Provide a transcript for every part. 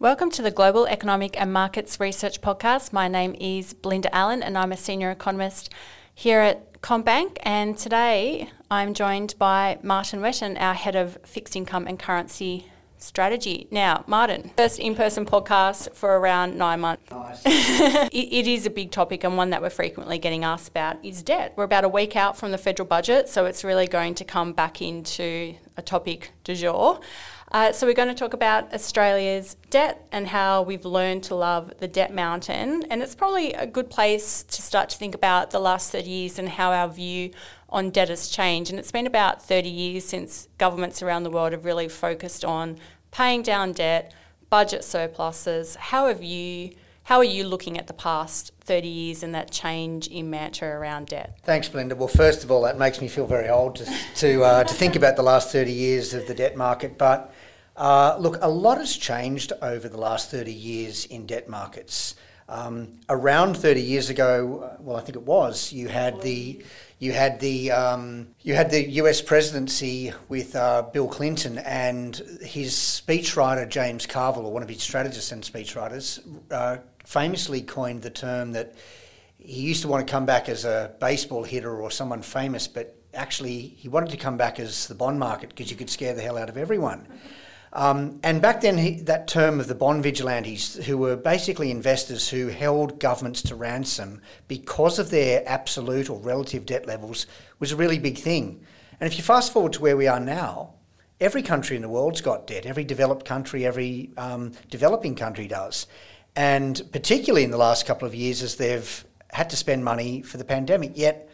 Welcome to the Global Economic and Markets Research Podcast. My name is Belinda Allen and I'm a senior economist here at CommBank. And today I'm joined by Martin Whetton, our head of fixed income and currency strategy. Now, Martin, first in person podcast for around nine months. Nice. it, it is a big topic and one that we're frequently getting asked about is debt. We're about a week out from the federal budget, so it's really going to come back into a topic du jour. Uh, so, we're going to talk about Australia's debt and how we've learned to love the debt mountain. And it's probably a good place to start to think about the last 30 years and how our view on debt change. And it's been about 30 years since governments around the world have really focused on paying down debt, budget surpluses. How have you? How are you looking at the past 30 years and that change in mantra around debt? Thanks, Belinda. Well, first of all, that makes me feel very old to to, uh, to think about the last 30 years of the debt market. But uh, look, a lot has changed over the last 30 years in debt markets. Um, around 30 years ago, uh, well, I think it was, you had the you had the um, you had the U.S. presidency with uh, Bill Clinton and his speechwriter James Carville, or one of his strategists and speechwriters, uh, famously coined the term that he used to want to come back as a baseball hitter or someone famous, but actually he wanted to come back as the bond market because you could scare the hell out of everyone. Um, and back then, he, that term of the bond vigilantes, who were basically investors who held governments to ransom because of their absolute or relative debt levels, was a really big thing. And if you fast forward to where we are now, every country in the world's got debt. Every developed country, every um, developing country does. And particularly in the last couple of years, as they've had to spend money for the pandemic, yet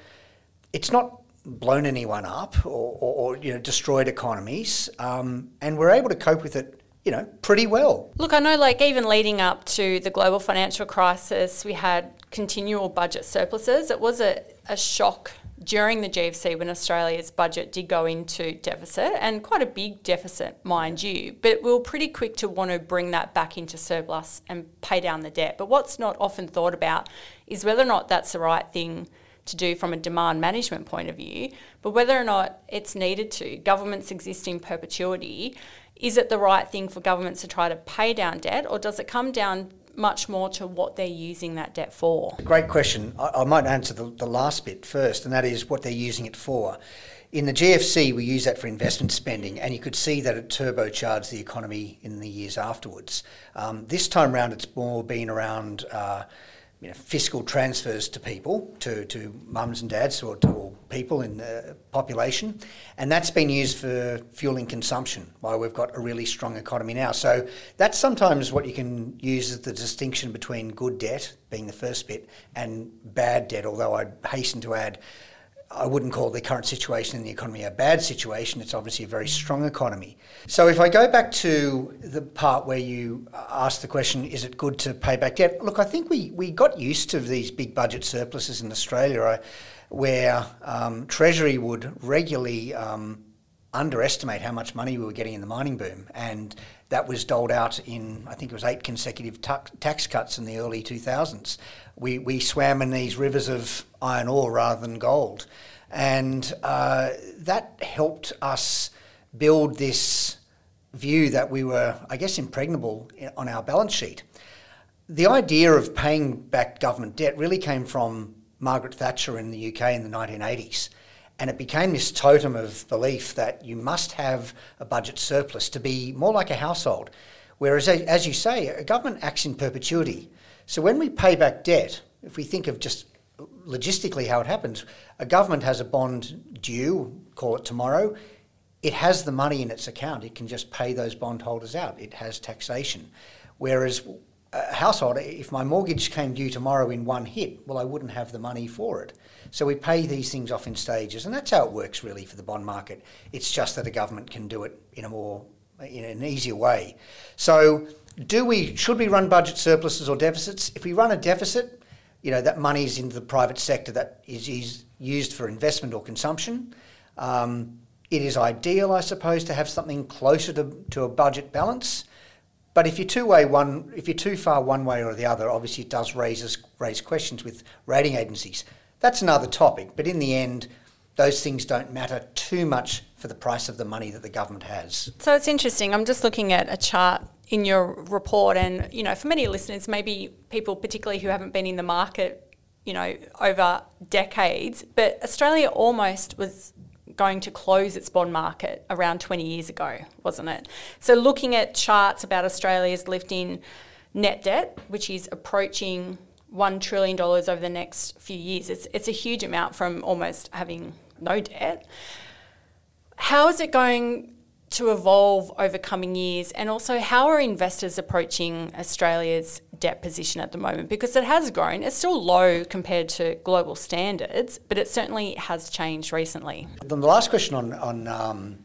it's not blown anyone up or, or, or you know destroyed economies, um, and we're able to cope with it. You know, pretty well. Look, I know, like even leading up to the global financial crisis, we had continual budget surpluses. It was a, a shock during the GFC when Australia's budget did go into deficit and quite a big deficit, mind you. But we were pretty quick to want to bring that back into surplus and pay down the debt. But what's not often thought about is whether or not that's the right thing to do from a demand management point of view, but whether or not it's needed to. Governments exist in perpetuity. Is it the right thing for governments to try to pay down debt, or does it come down much more to what they're using that debt for? Great question. I, I might answer the, the last bit first, and that is what they're using it for. In the GFC, we use that for investment spending, and you could see that it turbocharged the economy in the years afterwards. Um, this time round, it's more been around. Uh, you know, fiscal transfers to people, to, to mums and dads or to people in the population. And that's been used for fueling consumption, why we've got a really strong economy now. So that's sometimes what you can use as the distinction between good debt, being the first bit, and bad debt, although I'd hasten to add I wouldn't call the current situation in the economy a bad situation. It's obviously a very strong economy. So, if I go back to the part where you asked the question, is it good to pay back debt? Look, I think we, we got used to these big budget surpluses in Australia uh, where um, Treasury would regularly um, underestimate how much money we were getting in the mining boom. And that was doled out in, I think it was eight consecutive tax cuts in the early 2000s. We, we swam in these rivers of iron ore rather than gold. And uh, that helped us build this view that we were, I guess, impregnable on our balance sheet. The idea of paying back government debt really came from Margaret Thatcher in the UK in the 1980s. And it became this totem of belief that you must have a budget surplus to be more like a household. Whereas, as you say, a government acts in perpetuity. So when we pay back debt, if we think of just logistically how it happens, a government has a bond due, call it tomorrow, it has the money in its account. It can just pay those bondholders out. It has taxation. Whereas a household, if my mortgage came due tomorrow in one hit, well, I wouldn't have the money for it. So we pay these things off in stages, and that's how it works really for the bond market. It's just that a government can do it in a more in an easier way. So do we should we run budget surpluses or deficits? If we run a deficit, you know that money is into the private sector that is, is used for investment or consumption. Um, it is ideal, I suppose, to have something closer to, to a budget balance. But if you're too way one, if you're too far one way or the other, obviously it does raise raise questions with rating agencies. That's another topic. But in the end, those things don't matter too much for the price of the money that the government has. So it's interesting. I'm just looking at a chart in your report, and you know, for many listeners, maybe people particularly who haven't been in the market, you know, over decades, but Australia almost was going to close its bond market around 20 years ago, wasn't it? So looking at charts about Australia's lifting net debt, which is approaching $1 trillion over the next few years, it's, it's a huge amount from almost having no debt. How is it going to evolve over coming years? And also, how are investors approaching Australia's debt position at the moment? Because it has grown. It's still low compared to global standards, but it certainly has changed recently. Then The last question on, on um,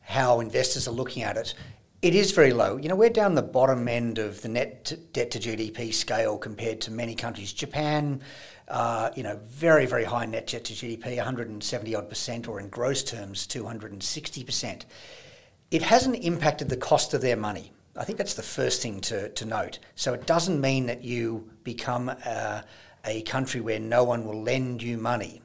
how investors are looking at it, it is very low. You know, we're down the bottom end of the net debt to GDP scale compared to many countries. Japan, uh, you know, very, very high net debt to GDP, 170 odd percent, or in gross terms, 260 percent. It hasn't impacted the cost of their money. I think that's the first thing to, to note. So it doesn't mean that you become uh, a country where no one will lend you money.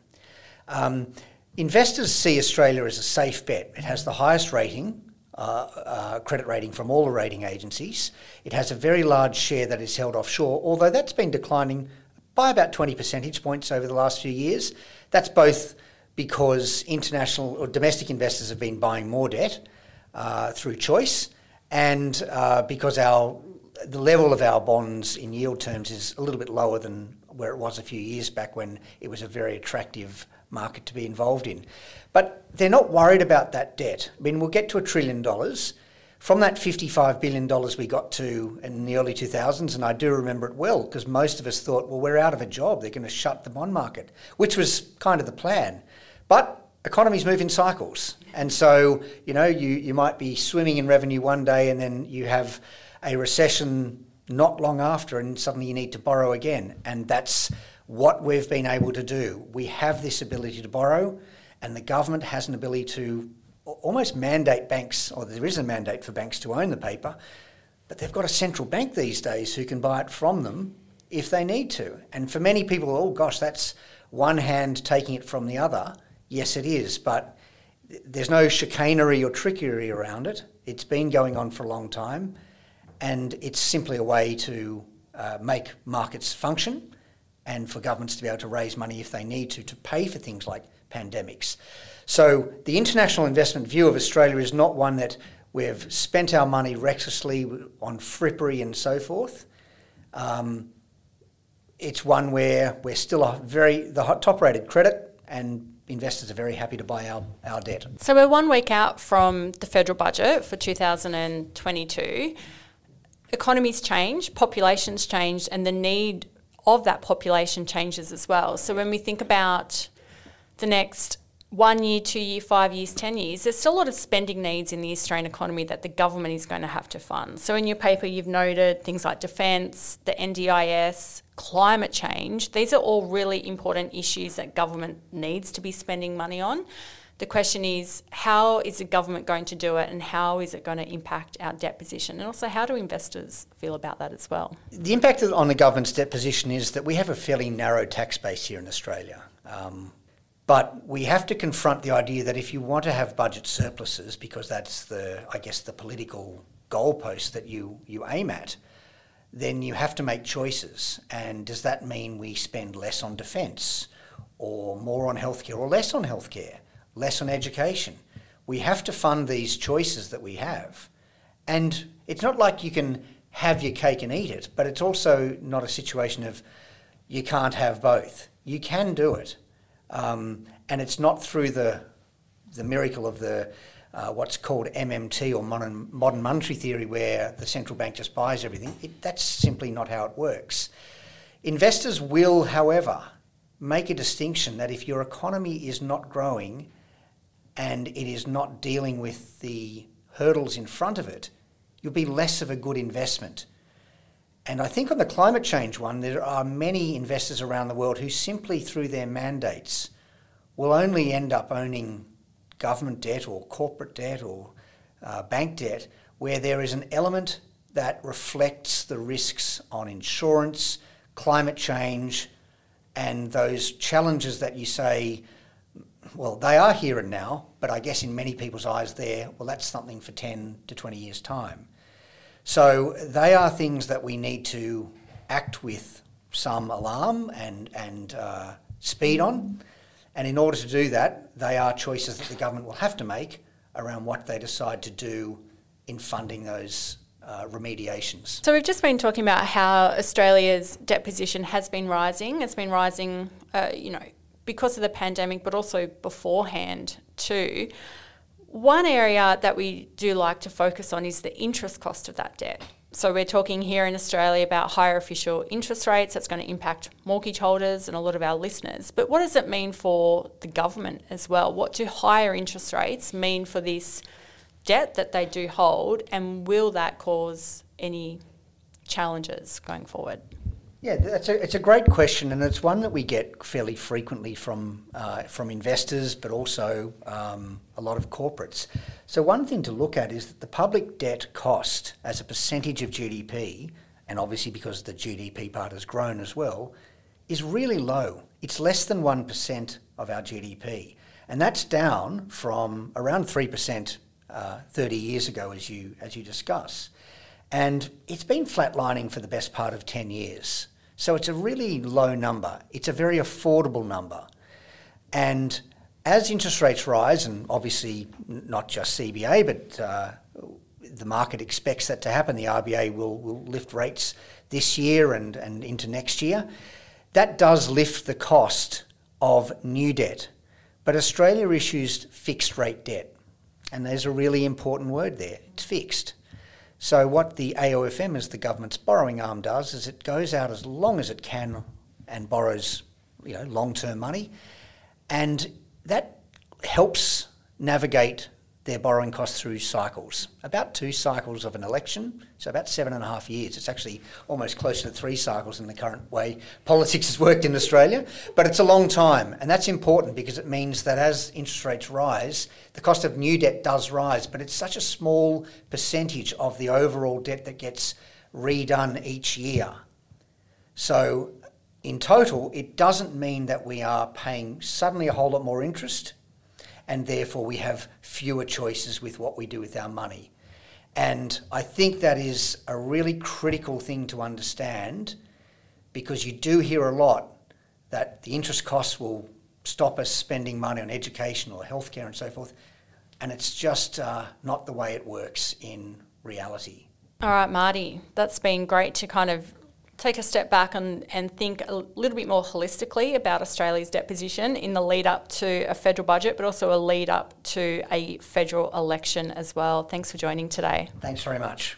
Um, investors see Australia as a safe bet. It has the highest rating, uh, uh, credit rating from all the rating agencies. It has a very large share that is held offshore, although that's been declining by about 20 percentage points over the last few years. That's both because international or domestic investors have been buying more debt uh, through choice, and uh, because our the level of our bonds in yield terms is a little bit lower than where it was a few years back when it was a very attractive market to be involved in. But they're not worried about that debt. I mean, we'll get to a trillion dollars from that $55 billion we got to in the early 2000s, and I do remember it well because most of us thought, well, we're out of a job. They're going to shut the bond market, which was kind of the plan. But economies move in cycles. And so, you know, you, you might be swimming in revenue one day and then you have a recession not long after, and suddenly you need to borrow again. And that's what we've been able to do. We have this ability to borrow, and the government has an ability to almost mandate banks, or there is a mandate for banks to own the paper, but they've got a central bank these days who can buy it from them if they need to. And for many people, oh gosh, that's one hand taking it from the other. Yes, it is, but there's no chicanery or trickery around it. It's been going on for a long time, and it's simply a way to uh, make markets function and for governments to be able to raise money if they need to to pay for things like pandemics. So the international investment view of Australia is not one that we've spent our money recklessly on frippery and so forth. Um, it's one where we're still a very the top rated credit and investors are very happy to buy our, our debt. So we're one week out from the federal budget for 2022. Economies change, populations change, and the need of that population changes as well. So when we think about the next one year, two year, five years, ten years, there's still a lot of spending needs in the Australian economy that the government is going to have to fund. So in your paper, you've noted things like defence, the NDIS, climate change. These are all really important issues that government needs to be spending money on. The question is, how is the government going to do it and how is it going to impact our debt position? And also, how do investors feel about that as well? The impact on the government's debt position is that we have a fairly narrow tax base here in Australia. Um, but we have to confront the idea that if you want to have budget surpluses, because that's the, I guess, the political goalpost that you, you aim at, then you have to make choices. And does that mean we spend less on defence, or more on healthcare, or less on healthcare, less on education? We have to fund these choices that we have. And it's not like you can have your cake and eat it, but it's also not a situation of you can't have both. You can do it. Um, and it's not through the, the miracle of the uh, what's called MMT or modern, modern monetary theory, where the central bank just buys everything. It, that's simply not how it works. Investors will, however, make a distinction that if your economy is not growing and it is not dealing with the hurdles in front of it, you'll be less of a good investment. And I think on the climate change one, there are many investors around the world who simply, through their mandates, will only end up owning government debt or corporate debt or uh, bank debt where there is an element that reflects the risks on insurance, climate change, and those challenges that you say, well, they are here and now, but I guess in many people's eyes, there, well, that's something for 10 to 20 years' time. So they are things that we need to act with some alarm and, and uh, speed on. And in order to do that, they are choices that the government will have to make around what they decide to do in funding those uh, remediations. So we've just been talking about how Australia's debt position has been rising. It's been rising, uh, you know, because of the pandemic, but also beforehand too. One area that we do like to focus on is the interest cost of that debt. So we're talking here in Australia about higher official interest rates. That's going to impact mortgage holders and a lot of our listeners. But what does it mean for the government as well? What do higher interest rates mean for this debt that they do hold, and will that cause any challenges going forward? Yeah, that's a, it's a great question, and it's one that we get fairly frequently from uh, from investors, but also um, a lot of corporates. So one thing to look at is that the public debt cost as a percentage of GDP, and obviously because the GDP part has grown as well, is really low. It's less than one percent of our GDP, and that's down from around three percent uh, 30 years ago, as you as you discuss. And it's been flatlining for the best part of 10 years. So it's a really low number. It's a very affordable number. And as interest rates rise, and obviously not just CBA, but uh, the market expects that to happen, the RBA will, will lift rates this year and, and into next year. That does lift the cost of new debt. But Australia issues fixed rate debt. And there's a really important word there it's fixed. So, what the AOFM, as the government's borrowing arm, does is it goes out as long as it can and borrows you know, long term money. And that helps navigate their borrowing costs through cycles. About two cycles of an election, so about seven and a half years. It's actually almost close to three cycles in the current way politics has worked in Australia, but it's a long time, and that's important because it means that as interest rates rise, the cost of new debt does rise, but it's such a small percentage of the overall debt that gets redone each year. So in total, it doesn't mean that we are paying suddenly a whole lot more interest and therefore we have fewer choices with what we do with our money. And I think that is a really critical thing to understand because you do hear a lot that the interest costs will stop us spending money on education or healthcare and so forth. And it's just uh, not the way it works in reality. All right, Marty, that's been great to kind of take a step back and, and think a little bit more holistically about Australia's debt position in the lead up to a federal budget, but also a lead up to a federal election as well. Thanks for joining today. Thanks very much.